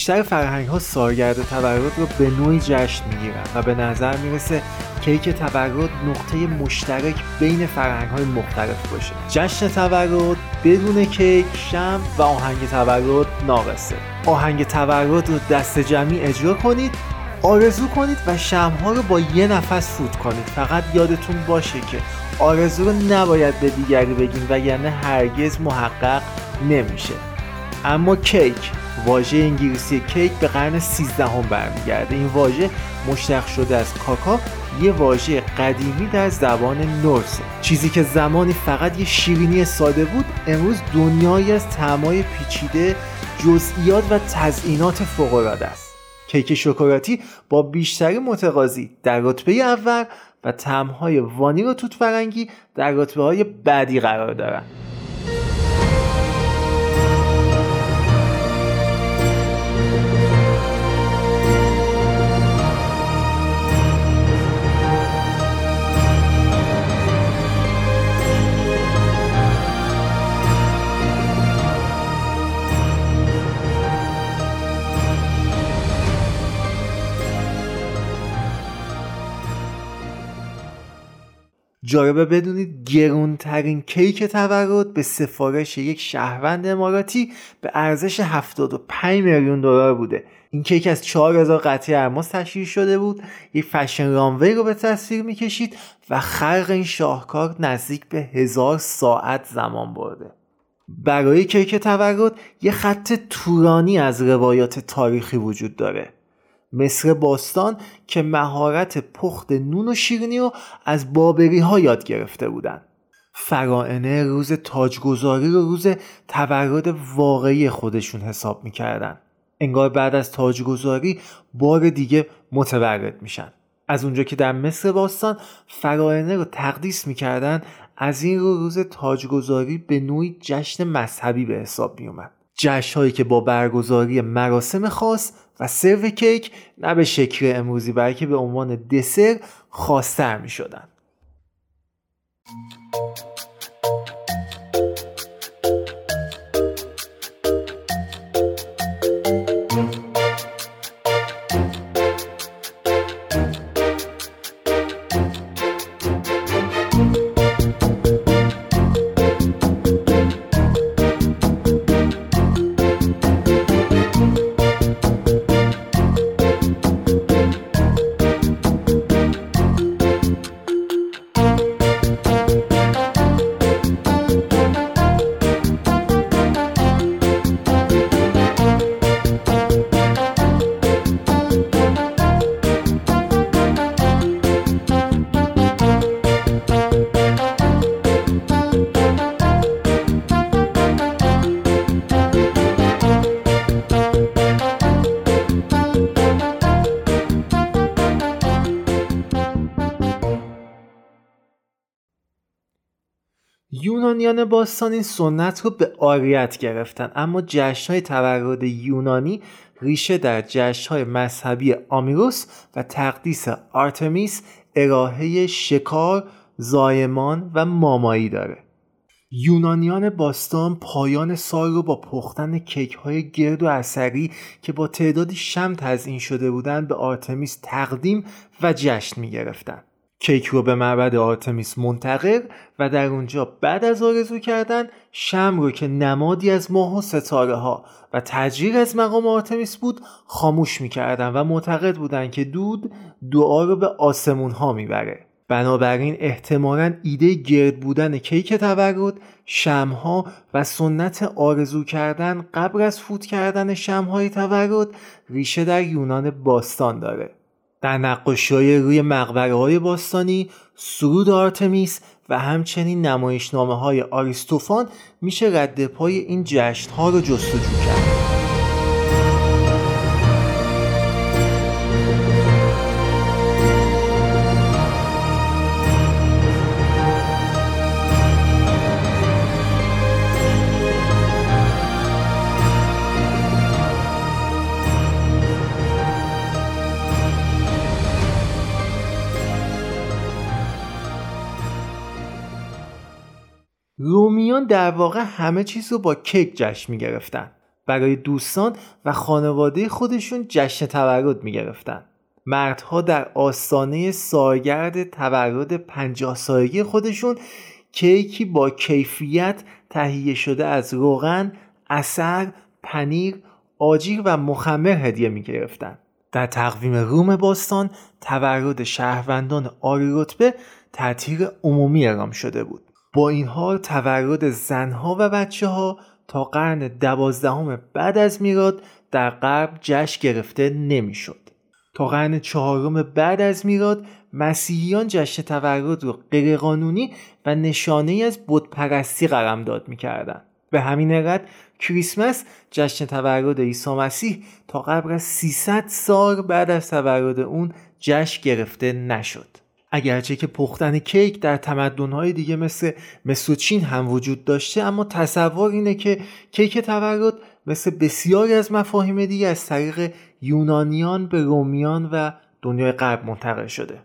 بیشتر فرهنگ ها سالگرد تولد رو به نوعی جشن می‌گیرن و به نظر می‌رسه کیک تولد نقطه مشترک بین فرهنگ های مختلف باشه. جشن تولد بدون کیک شم و آهنگ تولد ناقصه. آهنگ تولد رو دست جمعی اجرا کنید آرزو کنید و شمها رو با یه نفس فوت کنید. فقط یادتون باشه که آرزو رو نباید به دیگری بگین یعنی هرگز محقق نمیشه. اما کیک واژه انگلیسی کیک به قرن 13 هم برمیگرده. این واژه مشتق شده از کاکا یه واژه قدیمی در زبان نورس. چیزی که زمانی فقط یه شیرینی ساده بود امروز دنیایی از تعمای پیچیده جزئیات و تزئینات فوق‌العاده است. کیک شکلاتی با بیشتری متقاضی در رتبه اول و طعمهای وانیل و توت فرنگی در رتبه های بعدی قرار دارند جالبه بدونید گرونترین کیک تولد به سفارش یک شهروند اماراتی به ارزش 75 میلیون دلار بوده. این کیک از 4000 قطعه الماس تشکیل شده بود. یک فشن رانوی رو به تصویر می‌کشید و خلق این شاهکار نزدیک به هزار ساعت زمان برده. برای کیک تولد یه خط تورانی از روایات تاریخی وجود داره. مصر باستان که مهارت پخت نون و شیرینی رو از بابری ها یاد گرفته بودند. فرائنه روز تاجگذاری رو روز تولد واقعی خودشون حساب می‌کردن. انگار بعد از تاجگذاری بار دیگه متولد میشن. از اونجا که در مصر باستان فرائنه رو تقدیس می‌کردن از این رو روز تاجگذاری به نوعی جشن مذهبی به حساب میومد. جشن هایی که با برگزاری مراسم خاص و سرو کیک نه به شکل امروزی بلکه به عنوان دسر خاصتر می شدن. یونانیان باستان این سنت رو به عاریت گرفتن اما جشنهای تولد یونانی ریشه در جشنهای مذهبی آمیروس و تقدیس آرتمیس الهه شکار، زایمان و مامایی داره یونانیان باستان پایان سال رو با پختن کیک های گرد و اثری که با تعدادی شمع تزئین شده بودند به آرتمیس تقدیم و جشن می گرفتن. کیک رو به معبد آرتمیس منتقل و در اونجا بعد از آرزو کردن شمع رو که نمادی از ماه و ستاره ها و تجلیل از مقام آرتمیس بود خاموش می‌کردن و معتقد بودن که دود دعا رو به آسمون ها می‌بره. بنابراین احتمالا ایده گرد بودن کیک تولد شمع‌ها و سنت آرزو کردن قبل از فوت کردن شمع‌های تولد ریشه در یونان باستان داره. در نقاشی روی مقبره های باستانی سرود آرتمیس و همچنین نمایشنامه های آریستوفان میشه رد پای این جشن ها رو جستجو کرد. در واقع همه چیز رو با کیک جشن می گرفتن. برای دوستان و خانواده خودشون جشن تولد می گرفتن. مردها در آستانه سالگرد تولد پنجاه سالگی خودشون کیکی با کیفیت تهیه شده از روغن، اثر، پنیر، آجیر و مخمر هدیه می گرفتن. در تقویم روم باستان تولد شهروندان آری رتبه تعطیل عمومی اعلام شده بود. با این حال تولد زنها و بچه ها تا قرن دوازدهم بعد از میلاد در غرب جشن گرفته نمی‌شد. تا قرن چهارم بعد از میلاد مسیحیان جشن تولد رو غیرقانونی و نشانه از بتپرستی قلمداد می‌کردند. به همین علت کریسمس جشن تولد عیسی مسیح تا قبل از 300 سال بعد از تولد اون جشن گرفته نشد. اگرچه که پختن کیک در تمدنهای دیگه مثل مصر چین هم وجود داشته اما تصور اینه که کیک تولد مثل بسیاری از مفاهیم دیگه از طریق یونانیان به رومیان و دنیای غرب منتقل شده.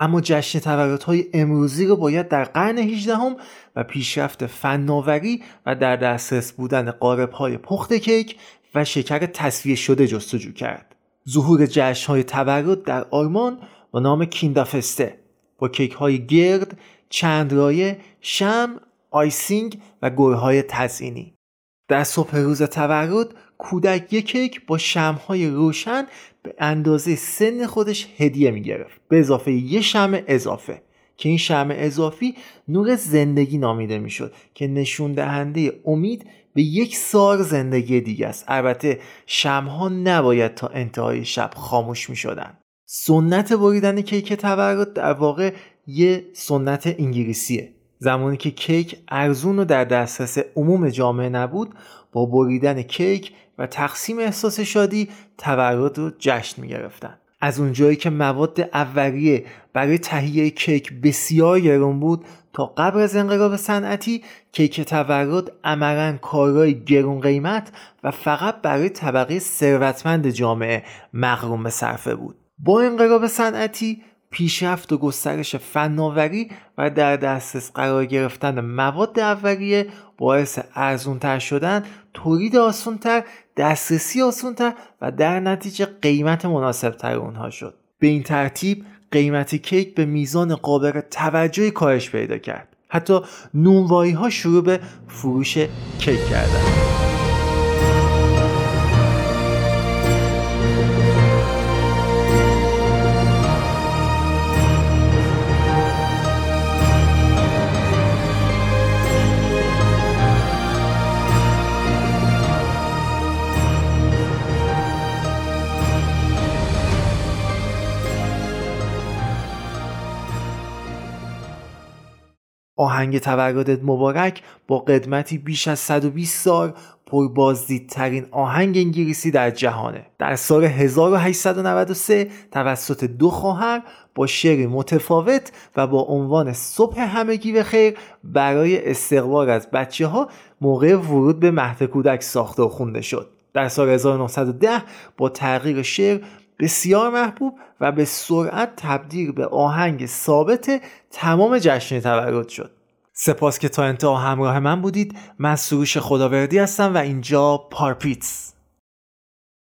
اما جشن تولدهای امروزی رو باید در قرن 18 هم و پیشرفت فناوری و در دسترس بودن قالب های پخت کیک و شکر تصفیه شده جستجو کرد. ظهور جشن های تولد در آلمان با نام Kinderfeste با کیک های گرد، چند لایه، شمع، icing و گل‌های تزئینی. در صبح روز تولد کودک یک کیک با شمع‌های روشن به اندازه سن خودش هدیه می‌گرفت. به اضافه یه شم اضافه. که این شم اضافی نور زندگی نامیده می‌شد که نشون دهنده امید به یک سال زندگی دیگه است. البته شمها نباید تا انتهای شب خاموش می شدن. سنت بریدن کیک تولد در واقع یه سنت انگلیسیه. زمانی که کیک ارزون و در دسترس عموم جامعه نبود با بریدن کیک و تقسیم احساس شادی تولد رو جشن می گرفتن. از اونجایی که مواد اولیه برای تهیه کیک بسیار گرون بود تا قبل از انقلاب صنعتی کیک تولد عملا کارهای گرون قیمت و فقط برای طبقه ثروتمند جامعه مغروم به صرفه بود با انقلاب صنعتی پیشرفت و گسترش فناوری و در دسترس قرار گرفتن مواد اولیه باعث ارزونتر شدن تولید آسونتر دسترسی آسونتر و در نتیجه قیمت مناسبتر اونها شد. به این ترتیب قیمت کیک به میزان قابل توجهی کاهش پیدا کرد. حتی نونوایی ها شروع به فروش کیک کردند آهنگ تولدت مبارک با قدمتی بیش از 120 سال پربازدیدترین آهنگ انگلیسی در جهانه. در سال 1893 توسط دو خواهر با شعر متفاوت و با عنوان صبح همگی به خیر برای استقبال از بچه ها موقع ورود به مهد کودک ساخته و خونده شد. در سال 1910 با تغییر شعر بسیار محبوب و به سرعت تبدیل به آهنگ ثابت تمام جشن تولد شد. سپاس که تا انتها همراه من بودید. من سروش خداوردی هستم و اینجا پارپیتس.